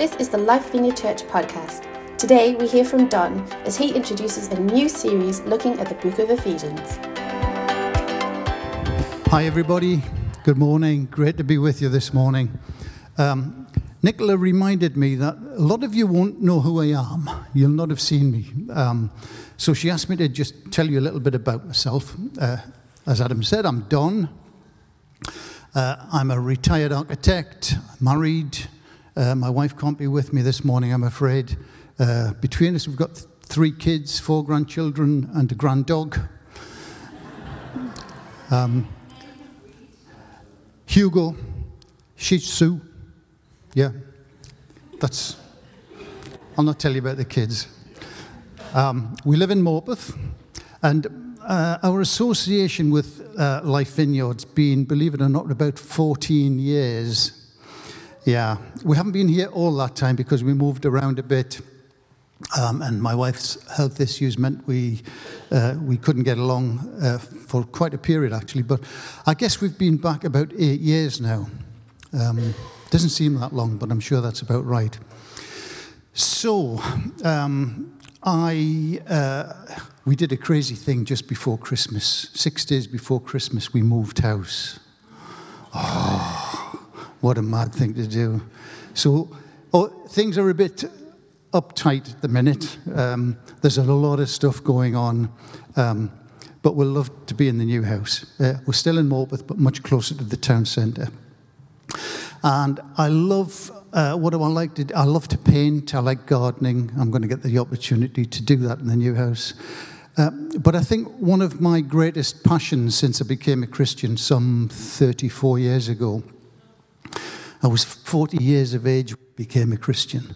This is the Life Vineyard Church podcast. Today we hear from Don as he introduces a new series looking at the book of Ephesians. Hi, everybody. Good morning. Great to be with you this morning. Um, Nicola reminded me that a lot of you won't know who I am. You'll not have seen me. Um, so she asked me to just tell you a little bit about myself. Uh, as Adam said, I'm Don. Uh, I'm a retired architect, married. Uh, my wife can't be with me this morning, I'm afraid. Uh, between us, we've got th- three kids, four grandchildren, and a grand dog. Um, Hugo, Shih Tzu. Yeah, that's. I'll not tell you about the kids. Um, we live in Morpeth, and uh, our association with uh, Life Vineyards been, believe it or not, about 14 years. Yeah, we haven't been here all that time because we moved around a bit. Um, and my wife's health issues meant we uh, we couldn't get along uh, for quite a period, actually. But I guess we've been back about eight years now. Um, doesn't seem that long, but I'm sure that's about right. So, um, I uh, we did a crazy thing just before Christmas. Six days before Christmas, we moved house. Oh, what a mad thing to do! So, oh, things are a bit uptight at the minute. Um, there's a lot of stuff going on, um, but we'll love to be in the new house. Uh, we're still in Morpeth, but much closer to the town centre. And I love uh, what I like to do? I love to paint. I like gardening. I'm going to get the opportunity to do that in the new house. Uh, but I think one of my greatest passions since I became a Christian some 34 years ago, I was 40 years of age became a Christian.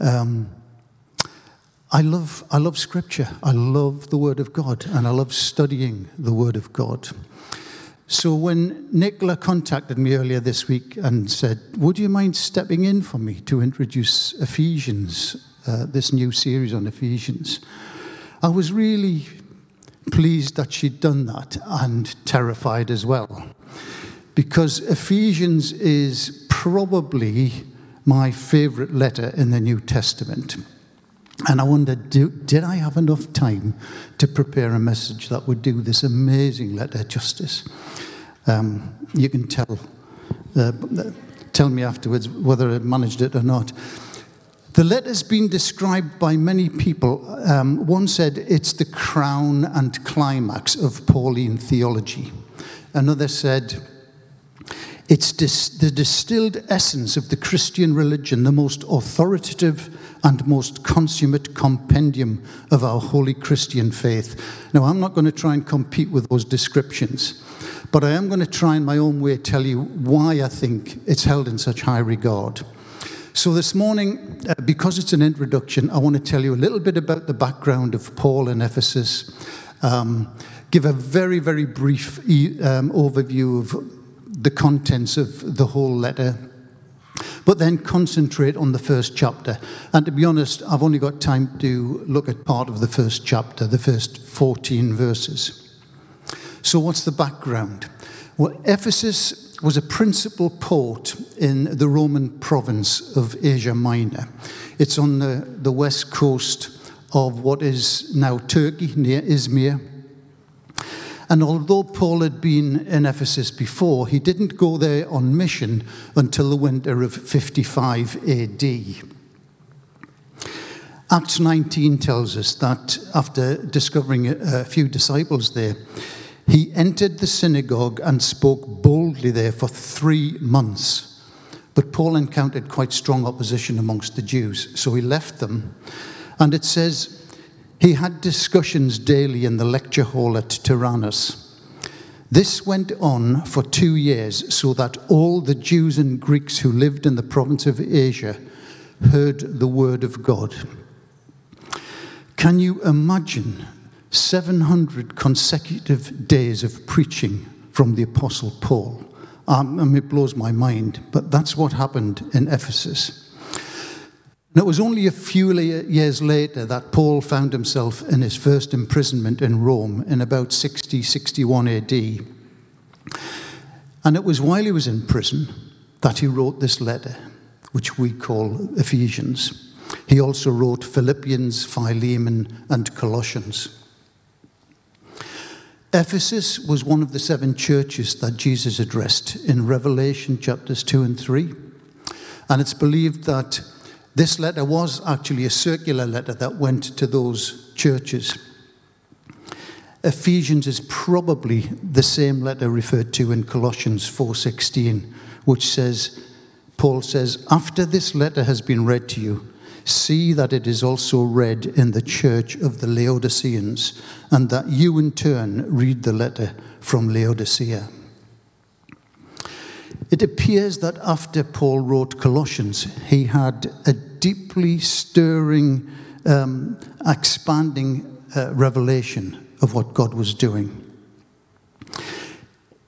Um, I love, I love Scripture. I love the Word of God, and I love studying the Word of God. So when Nicola contacted me earlier this week and said, Would you mind stepping in for me to introduce Ephesians, uh, this new series on Ephesians? I was really pleased that she'd done that and terrified as well. Because Ephesians is probably my favorite letter in the New Testament. And I wondered, do, did I have enough time to prepare a message that would do this amazing letter justice? Um, you can tell, uh, tell me afterwards whether I managed it or not. The letter's been described by many people. Um, one said it's the crown and climax of Pauline theology. Another said it's dis- the distilled essence of the Christian religion, the most authoritative and most consummate compendium of our holy Christian faith. Now, I'm not going to try and compete with those descriptions, but I am going to try in my own way tell you why I think it's held in such high regard. So, this morning, uh, because it's an introduction, I want to tell you a little bit about the background of Paul in Ephesus, um, give a very, very brief um, overview of the contents of the whole letter, but then concentrate on the first chapter. And to be honest, I've only got time to look at part of the first chapter, the first 14 verses. So, what's the background? Well, Ephesus was a principal port in the Roman province of Asia Minor. It's on the, the west coast of what is now Turkey, near Izmir. And although Paul had been in Ephesus before, he didn't go there on mission until the winter of 55 AD. Acts 19 tells us that after discovering a few disciples there, he entered the synagogue and spoke boldly there for three months. But Paul encountered quite strong opposition amongst the Jews, so he left them. And it says, he had discussions daily in the lecture hall at Tyrannus. This went on for two years, so that all the Jews and Greeks who lived in the province of Asia heard the word of God. Can you imagine 700 consecutive days of preaching from the Apostle Paul? Um, mean, it blows my mind, but that's what happened in Ephesus. And it was only a few years later that Paul found himself in his first imprisonment in Rome in about 60 61 AD. And it was while he was in prison that he wrote this letter, which we call Ephesians. He also wrote Philippians, Philemon, and Colossians. Ephesus was one of the seven churches that Jesus addressed in Revelation chapters 2 and 3. And it's believed that this letter was actually a circular letter that went to those churches. Ephesians is probably the same letter referred to in Colossians 4:16, which says Paul says, "After this letter has been read to you, see that it is also read in the church of the Laodiceans, and that you in turn read the letter from Laodicea." It appears that after Paul wrote Colossians, he had a deeply stirring, um, expanding uh, revelation of what God was doing.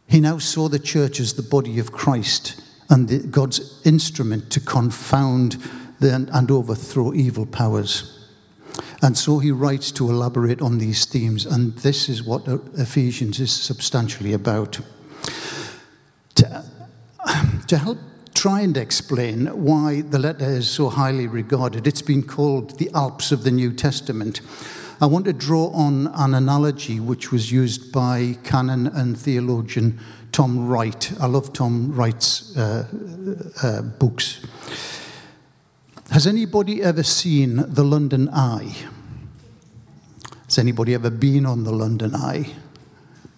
He now saw the church as the body of Christ and the, God's instrument to confound the, and overthrow evil powers. And so he writes to elaborate on these themes, and this is what Ephesians is substantially about. To, help try and explain why the letter is so highly regarded, it's been called the Alps of the New Testament. I want to draw on an analogy which was used by canon and theologian Tom Wright. I love Tom Wright's uh, uh, books. Has anybody ever seen the London Eye? Has anybody ever been on the London Eye?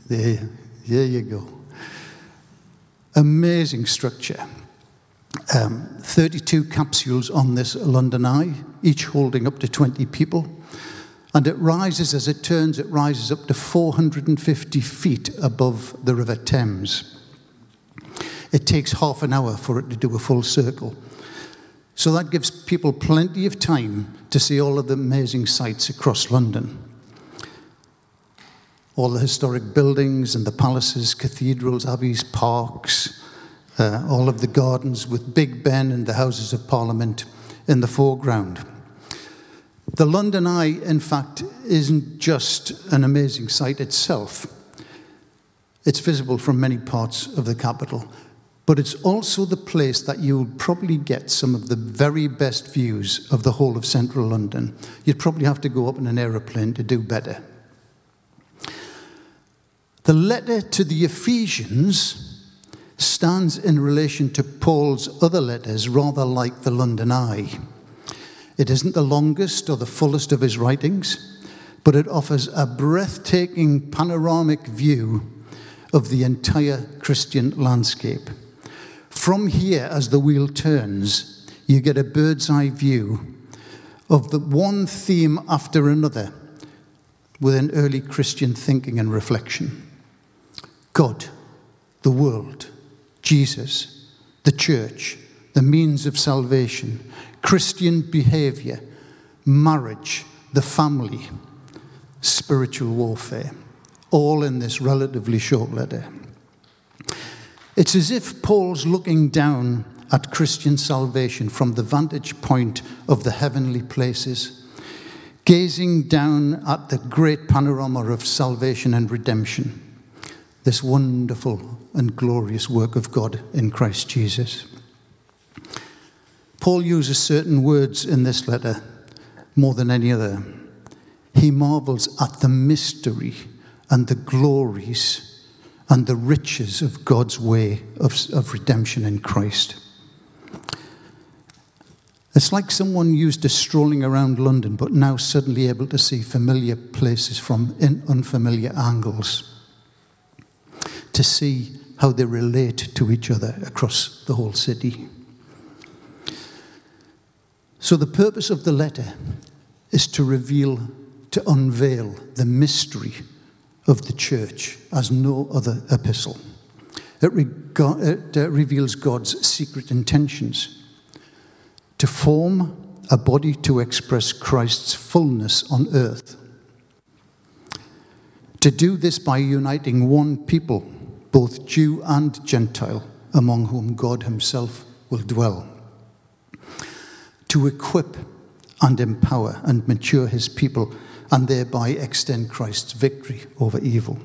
There, there you go. Amazing structure. Um, 32 capsules on this London Eye, each holding up to 20 people. And it rises, as it turns, it rises up to 450 feet above the River Thames. It takes half an hour for it to do a full circle. So that gives people plenty of time to see all of the amazing sights across London. All the historic buildings and the palaces, cathedrals, abbeys, parks, uh, all of the gardens with Big Ben and the Houses of Parliament in the foreground. The London Eye, in fact, isn't just an amazing sight itself. It's visible from many parts of the capital, but it's also the place that you'll probably get some of the very best views of the whole of central London. You'd probably have to go up in an aeroplane to do better. The letter to the Ephesians stands in relation to Paul's other letters, rather like the London Eye. It isn't the longest or the fullest of his writings, but it offers a breathtaking panoramic view of the entire Christian landscape. From here, as the wheel turns, you get a bird's eye view of the one theme after another within early Christian thinking and reflection God, the world, Jesus, the church, the means of salvation, Christian behavior, marriage, the family, spiritual warfare, all in this relatively short letter. It's as if Paul's looking down at Christian salvation from the vantage point of the heavenly places, gazing down at the great panorama of salvation and redemption, this wonderful and glorious work of God in Christ Jesus. Paul uses certain words in this letter more than any other. He marvels at the mystery and the glories and the riches of God's way of, of redemption in Christ. It's like someone used to strolling around London, but now suddenly able to see familiar places from unfamiliar angles, to see how they relate to each other across the whole city. So, the purpose of the letter is to reveal, to unveil the mystery of the church as no other epistle. It, it uh, reveals God's secret intentions to form a body to express Christ's fullness on earth. To do this by uniting one people, both Jew and Gentile, among whom God Himself will dwell to equip and empower and mature his people and thereby extend Christ's victory over evil.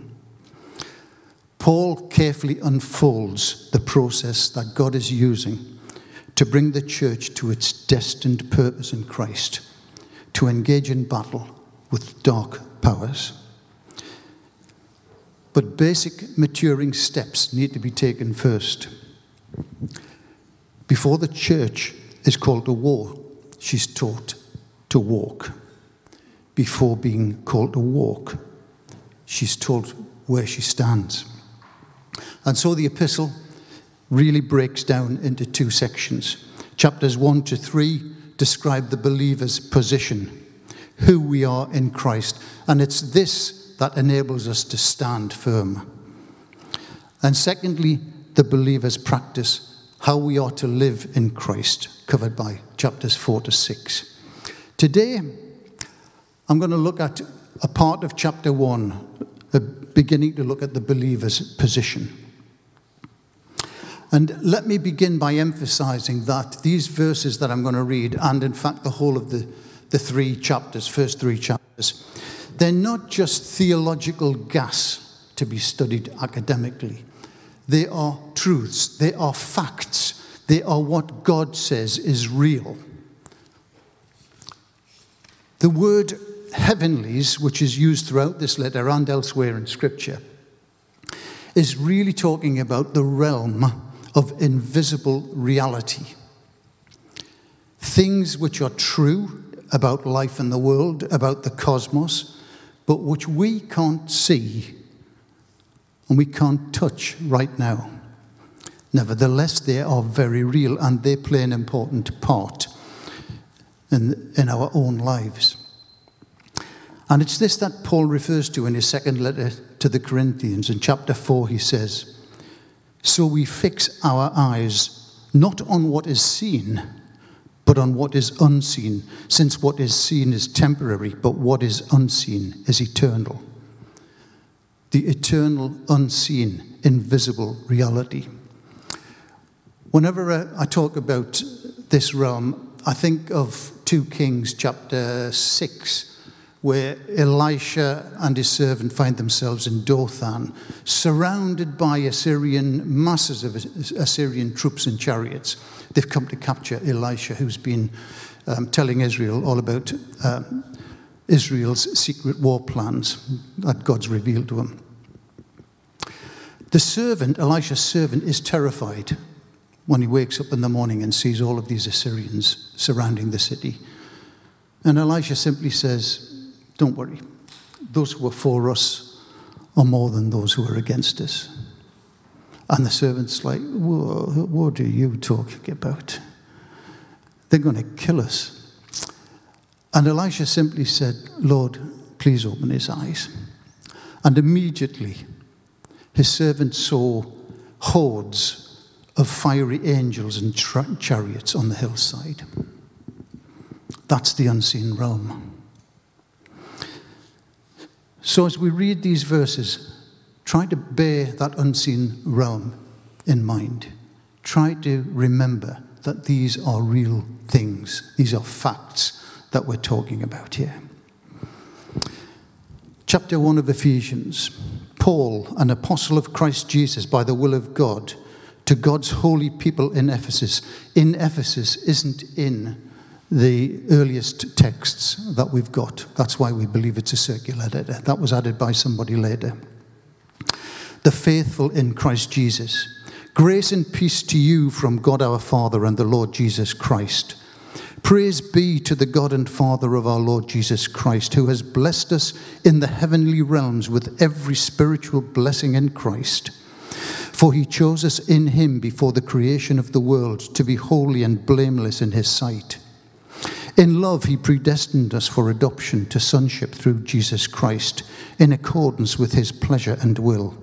Paul carefully unfolds the process that God is using to bring the church to its destined purpose in Christ, to engage in battle with dark powers. But basic maturing steps need to be taken first. Before the church is called to war, she's taught to walk. Before being called to walk, she's told where she stands. And so the epistle really breaks down into two sections. Chapters 1 to 3 describe the believer's position, who we are in Christ, and it's this that enables us to stand firm. And secondly, the believer's practice, how we are to live in Christ, covered by chapters 4 to 6. Today, I'm going to look at a part of chapter 1, beginning to look at the believer's position. And let me begin by emphasizing that these verses that I'm going to read, and in fact the whole of the, the three chapters, first three chapters, they're not just theological gas to be studied academically. They are truths, they are facts, they are what God says is real. The word heavenlies, which is used throughout this letter and elsewhere in Scripture, is really talking about the realm of invisible reality. Things which are true about life in the world, about the cosmos, but which we can't see and we can't touch right now. Nevertheless, they are very real and they play an important part in, in our own lives. And it's this that Paul refers to in his second letter to the Corinthians. In chapter 4, he says, so we fix our eyes not on what is seen, but on what is unseen, since what is seen is temporary, but what is unseen is eternal. The eternal, unseen, invisible reality. Whenever uh, I talk about this realm, I think of 2 Kings chapter 6 where Elisha and his servant find themselves in Dothan, surrounded by Assyrian masses of Assyrian troops and chariots. They've come to capture Elisha, who's been um, telling Israel all about um, Israel's secret war plans that God's revealed to him. The servant, Elisha's servant, is terrified when he wakes up in the morning and sees all of these Assyrians surrounding the city. And Elisha simply says, don't worry. Those who are for us are more than those who are against us. And the servant's like, What are you talking about? They're going to kill us. And Elisha simply said, Lord, please open his eyes. And immediately his servant saw hordes of fiery angels and chariots on the hillside. That's the unseen realm. So, as we read these verses, try to bear that unseen realm in mind. Try to remember that these are real things, these are facts that we're talking about here. Chapter 1 of Ephesians Paul, an apostle of Christ Jesus by the will of God, to God's holy people in Ephesus. In Ephesus isn't in the earliest texts that we've got. That's why we believe it's a circular letter. That was added by somebody later. The faithful in Christ Jesus. Grace and peace to you from God our Father and the Lord Jesus Christ. Praise be to the God and Father of our Lord Jesus Christ, who has blessed us in the heavenly realms with every spiritual blessing in Christ. For he chose us in him before the creation of the world to be holy and blameless in his sight. In love, he predestined us for adoption to sonship through Jesus Christ, in accordance with his pleasure and will,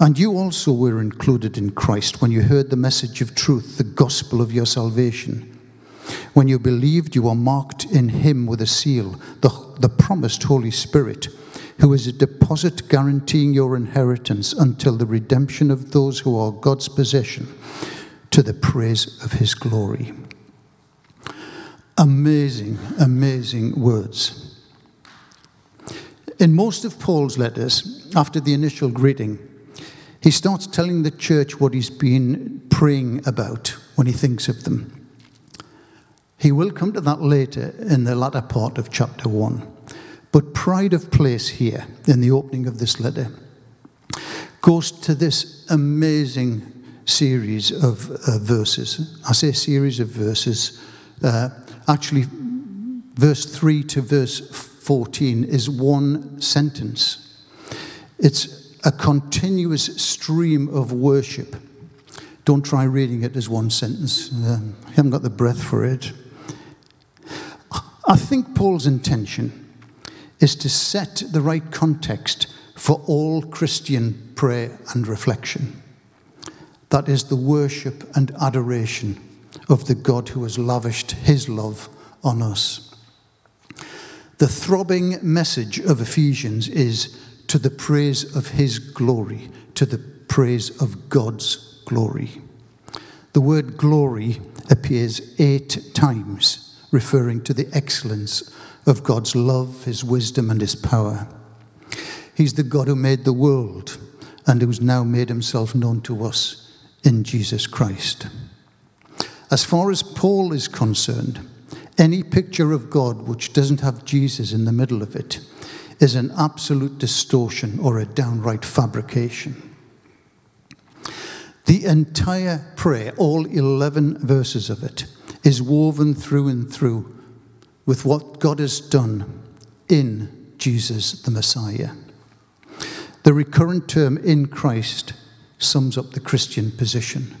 And you also were included in Christ when you heard the message of truth, the gospel of your salvation. When you believed, you were marked in him with a seal, the, the promised Holy Spirit who is a deposit guaranteeing your inheritance until the redemption of those who are God's possession to the praise of his glory. Amazing, amazing words. In most of Paul's letters, after the initial greeting, he starts telling the church what he's been praying about when he thinks of them. He will come to that later in the latter part of chapter 1. But pride of place here in the opening of this letter goes to this amazing series of uh, verses. I say series of verses. Uh, actually, verse 3 to verse 14 is one sentence. It's a continuous stream of worship. Don't try reading it as one sentence. Um, I haven't got the breath for it. I think Paul's intention is to set the right context for all Christian prayer and reflection. That is the worship and adoration of the God who has lavished his love on us. The throbbing message of Ephesians is to the praise of his glory, to the praise of God's glory. The word glory appears eight times, referring to the excellence of God's love, his wisdom, and his power. He's the God who made the world and who's now made himself known to us in Jesus Christ. As far as Paul is concerned, any picture of God which doesn't have Jesus in the middle of it is an absolute distortion or a downright fabrication. The entire prayer, all 11 verses of it, is woven through and through with what God has done in Jesus the Messiah. The recurrent term in Christ sums up the Christian position.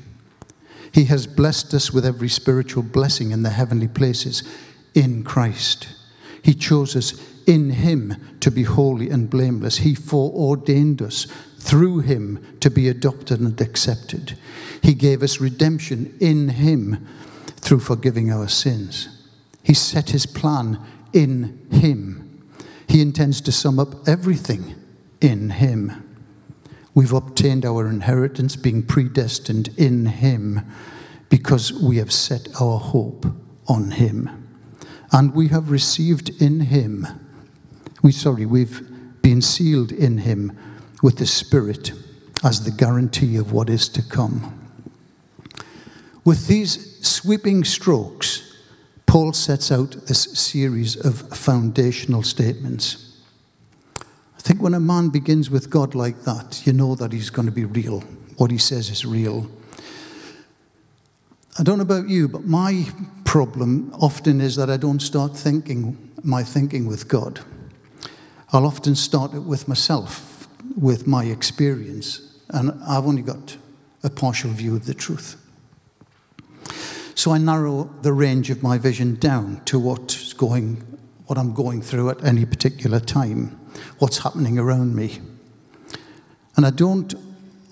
He has blessed us with every spiritual blessing in the heavenly places in Christ. He chose us in Him to be holy and blameless. He foreordained us through Him to be adopted and accepted. He gave us redemption in Him through forgiving our sins. He set his plan in him. He intends to sum up everything in him. We've obtained our inheritance being predestined in him because we have set our hope on him. And we have received in him, we sorry, we've been sealed in him with the Spirit as the guarantee of what is to come. With these sweeping strokes, Paul sets out this series of foundational statements. I think when a man begins with God like that, you know that he's going to be real. What he says is real. I don't know about you, but my problem often is that I don't start thinking my thinking with God. I'll often start it with myself, with my experience, and I've only got a partial view of the truth. So I narrow the range of my vision down to what's going, what I'm going through at any particular time, what's happening around me. And I don't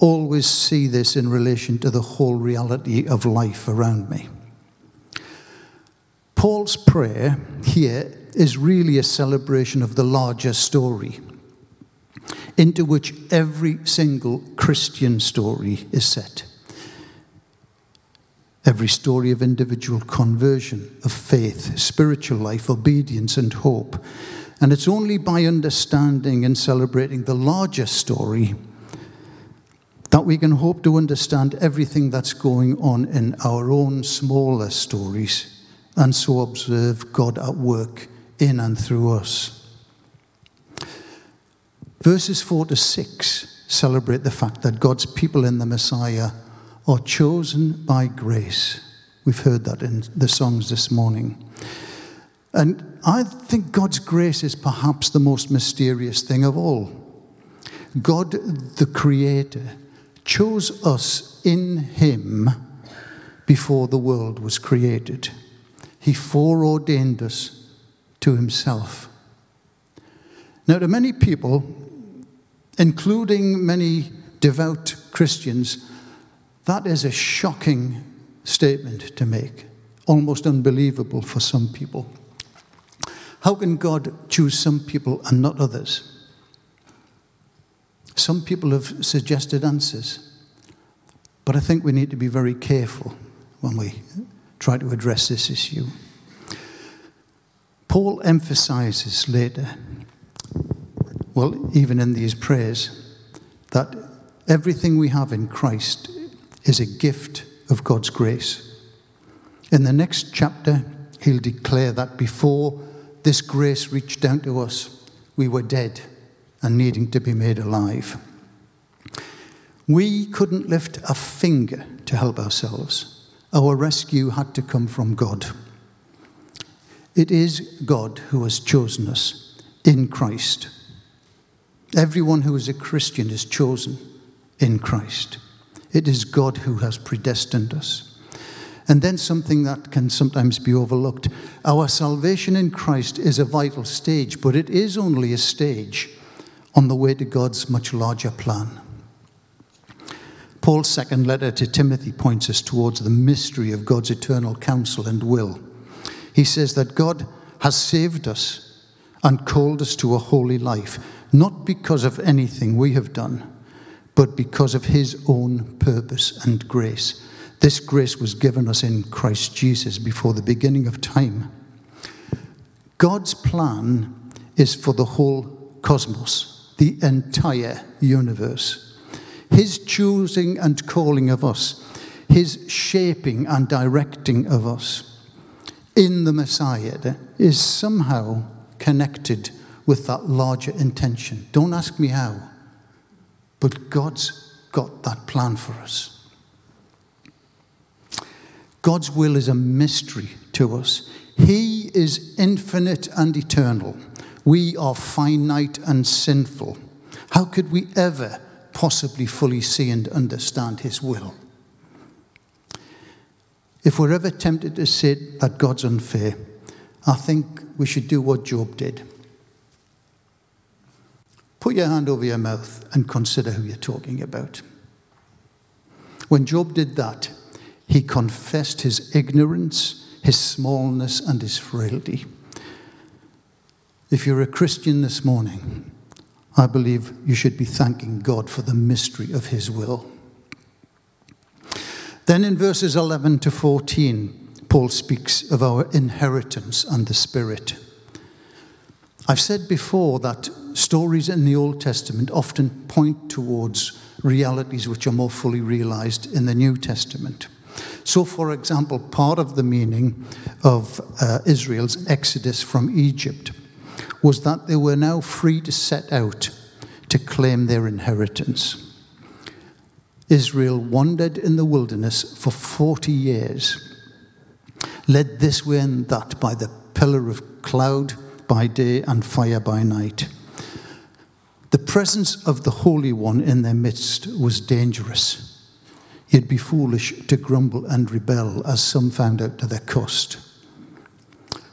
always see this in relation to the whole reality of life around me. Paul's prayer here is really a celebration of the larger story into which every single Christian story is set. Every story of individual conversion, of faith, spiritual life, obedience, and hope. And it's only by understanding and celebrating the larger story that we can hope to understand everything that's going on in our own smaller stories and so observe God at work in and through us. Verses 4 to 6 celebrate the fact that God's people in the Messiah are chosen by grace. We've heard that in the songs this morning. And I think God's grace is perhaps the most mysterious thing of all. God, the Creator, chose us in Him before the world was created. He foreordained us to Himself. Now, to many people, including many devout Christians, that is a shocking statement to make, almost unbelievable for some people. How can God choose some people and not others? Some people have suggested answers, but I think we need to be very careful when we try to address this issue. Paul emphasizes later, well, even in these prayers, that everything we have in Christ is a gift of God's grace. In the next chapter, he'll declare that before this grace reached down to us, we were dead and needing to be made alive. We couldn't lift a finger to help ourselves. Our rescue had to come from God. It is God who has chosen us in Christ. Everyone who is a Christian is chosen in Christ. It is God who has predestined us. And then something that can sometimes be overlooked. Our salvation in Christ is a vital stage, but it is only a stage on the way to God's much larger plan. Paul's second letter to Timothy points us towards the mystery of God's eternal counsel and will. He says that God has saved us and called us to a holy life, not because of anything we have done, but because of his own purpose and grace. This grace was given us in Christ Jesus before the beginning of time. God's plan is for the whole cosmos, the entire universe. His choosing and calling of us, His shaping and directing of us in the Messiah is somehow connected with that larger intention. Don't ask me how, but God's got that plan for us. God's will is a mystery to us. He is infinite and eternal. We are finite and sinful. How could we ever possibly fully see and understand His will? If we're ever tempted to say that God's unfair, I think we should do what Job did. Put your hand over your mouth and consider who you're talking about. When Job did that, he confessed his ignorance, his smallness, and his frailty. If you're a Christian this morning, I believe you should be thanking God for the mystery of his will. Then in verses 11 to 14, Paul speaks of our inheritance and the Spirit. I've said before that stories in the Old Testament often point towards realities which are more fully realized in the New Testament. So, for example, part of the meaning of uh, Israel's exodus from Egypt was that they were now free to set out to claim their inheritance. Israel wandered in the wilderness for 40 years, led this way and that by the pillar of cloud by day and fire by night. The presence of the Holy One in their midst was dangerous. You'd be foolish to grumble and rebel, as some found out to their cost.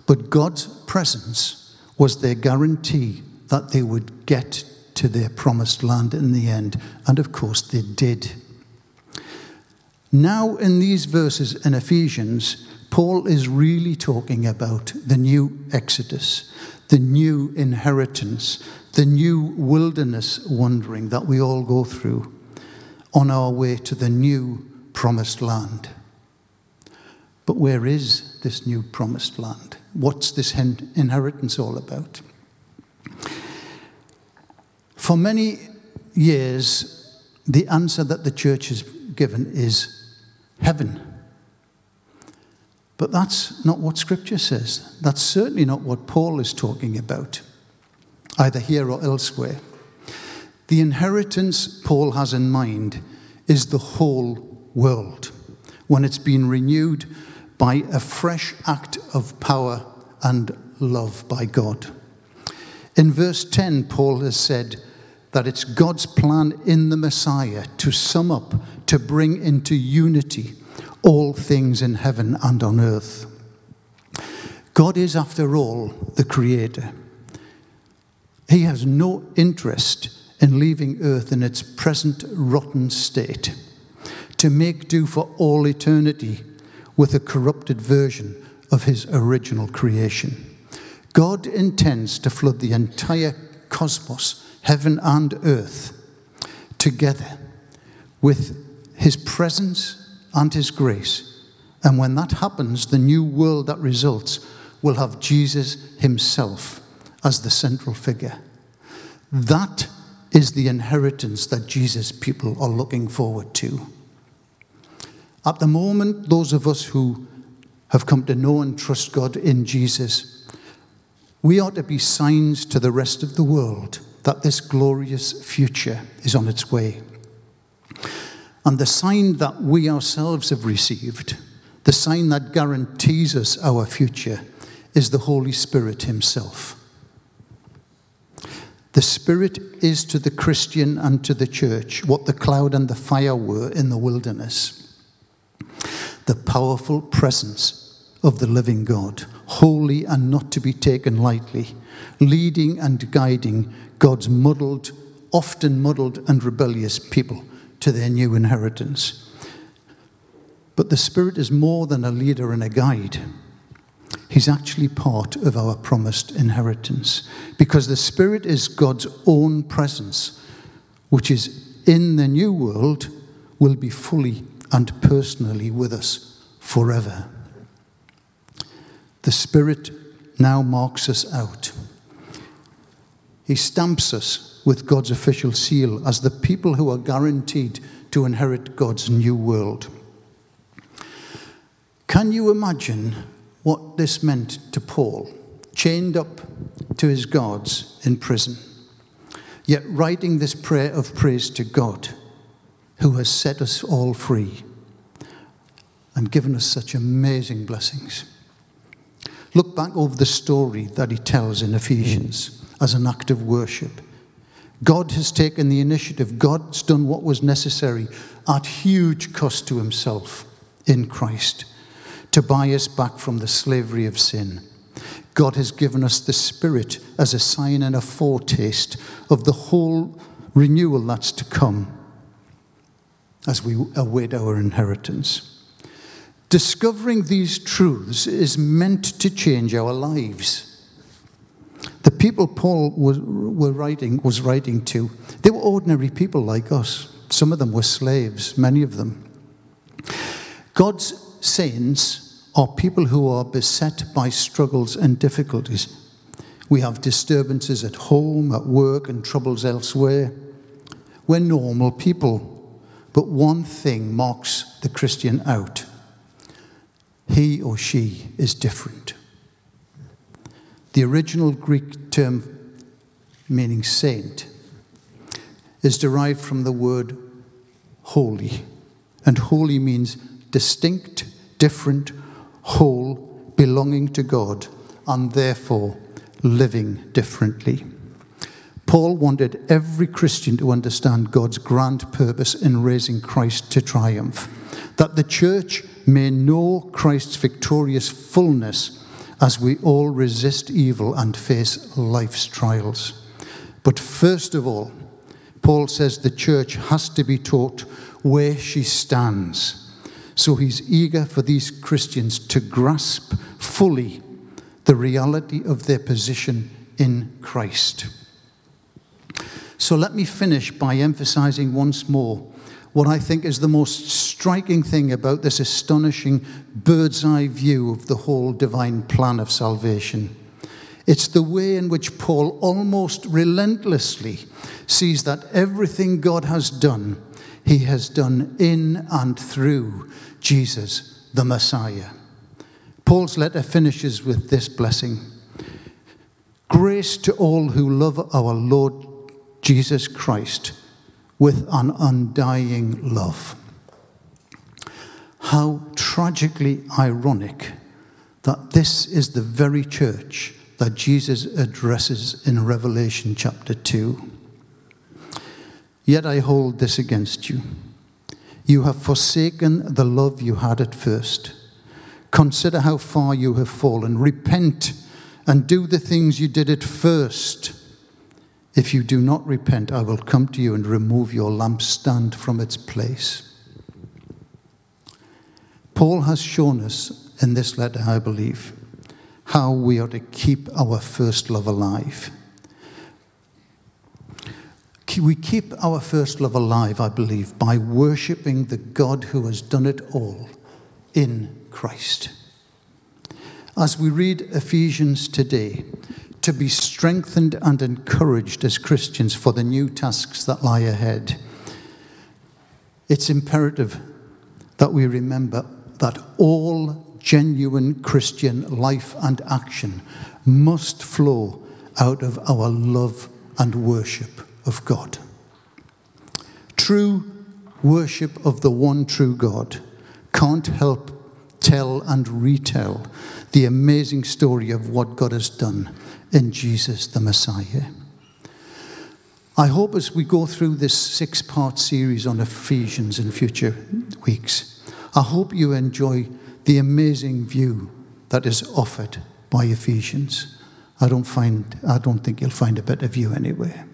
But God's presence was their guarantee that they would get to their promised land in the end. And of course, they did. Now, in these verses in Ephesians, Paul is really talking about the new Exodus, the new inheritance, the new wilderness wandering that we all go through on our way to the new promised land. But where is this new promised land? What's this inheritance all about? For many years, the answer that the church has given is heaven. But that's not what Scripture says. That's certainly not what Paul is talking about, either here or elsewhere. The inheritance Paul has in mind is the whole world when it's been renewed by a fresh act of power and love by God. In verse 10, Paul has said that it's God's plan in the Messiah to sum up, to bring into unity all things in heaven and on earth. God is, after all, the Creator. He has no interest in leaving earth in its present rotten state to make do for all eternity with a corrupted version of his original creation. God intends to flood the entire cosmos, heaven and earth, together with his presence and his grace. And when that happens, the new world that results will have Jesus himself as the central figure. That is the inheritance that Jesus' people are looking forward to. At the moment, those of us who have come to know and trust God in Jesus, we ought to be signs to the rest of the world that this glorious future is on its way. And the sign that we ourselves have received, the sign that guarantees us our future, is the Holy Spirit Himself. The Spirit is to the Christian and to the church what the cloud and the fire were in the wilderness. The powerful presence of the living God, holy and not to be taken lightly, leading and guiding God's muddled, often muddled and rebellious people to their new inheritance. But the Spirit is more than a leader and a guide. He's actually part of our promised inheritance because the Spirit is God's own presence, which is in the new world, will be fully and personally with us forever. The Spirit now marks us out. He stamps us with God's official seal as the people who are guaranteed to inherit God's new world. Can you imagine what this meant to Paul, chained up to his guards in prison, yet writing this prayer of praise to God, who has set us all free and given us such amazing blessings. Look back over the story that he tells in Ephesians as an act of worship. God has taken the initiative. God's done what was necessary at huge cost to himself in Christ to buy us back from the slavery of sin. God has given us the Spirit as a sign and a foretaste of the whole renewal that's to come as we await our inheritance. Discovering these truths is meant to change our lives. People Paul was, were writing, was writing to, they were ordinary people like us. Some of them were slaves, many of them. God's saints are people who are beset by struggles and difficulties. We have disturbances at home, at work, and troubles elsewhere. We're normal people, but one thing marks the Christian out he or she is different. The original Greek term meaning saint is derived from the word holy, and holy means distinct, different, whole, belonging to God, and therefore living differently. Paul wanted every Christian to understand God's grand purpose in raising Christ to triumph, that the church may know Christ's victorious fullness as we all resist evil and face life's trials. But first of all, Paul says the church has to be taught where she stands so he's eager for these Christians to grasp fully the reality of their position in Christ. So let me finish by emphasizing once more what I think is the most striking thing about this astonishing bird's eye view of the whole divine plan of salvation. It's the way in which Paul almost relentlessly sees that everything God has done, he has done in and through Jesus, the Messiah. Paul's letter finishes with this blessing Grace to all who love our Lord Jesus Christ with an undying love. How tragically ironic that this is the very church that Jesus addresses in Revelation chapter 2. Yet I hold this against you. You have forsaken the love you had at first. Consider how far you have fallen. Repent and do the things you did at first. If you do not repent, I will come to you and remove your lampstand from its place. Paul has shown us in this letter, I believe, how we are to keep our first love alive. We keep our first love alive, I believe, by worshipping the God who has done it all in Christ. As we read Ephesians today, to be strengthened and encouraged as Christians for the new tasks that lie ahead, it's imperative that we remember that all genuine Christian life and action must flow out of our love and worship of God. True worship of the one true God can't help tell and retell the amazing story of what God has done in Jesus the Messiah. I hope as we go through this six part series on Ephesians in future weeks, I hope you enjoy the amazing view that is offered by Ephesians. I don't find I don't think you'll find a better view anywhere.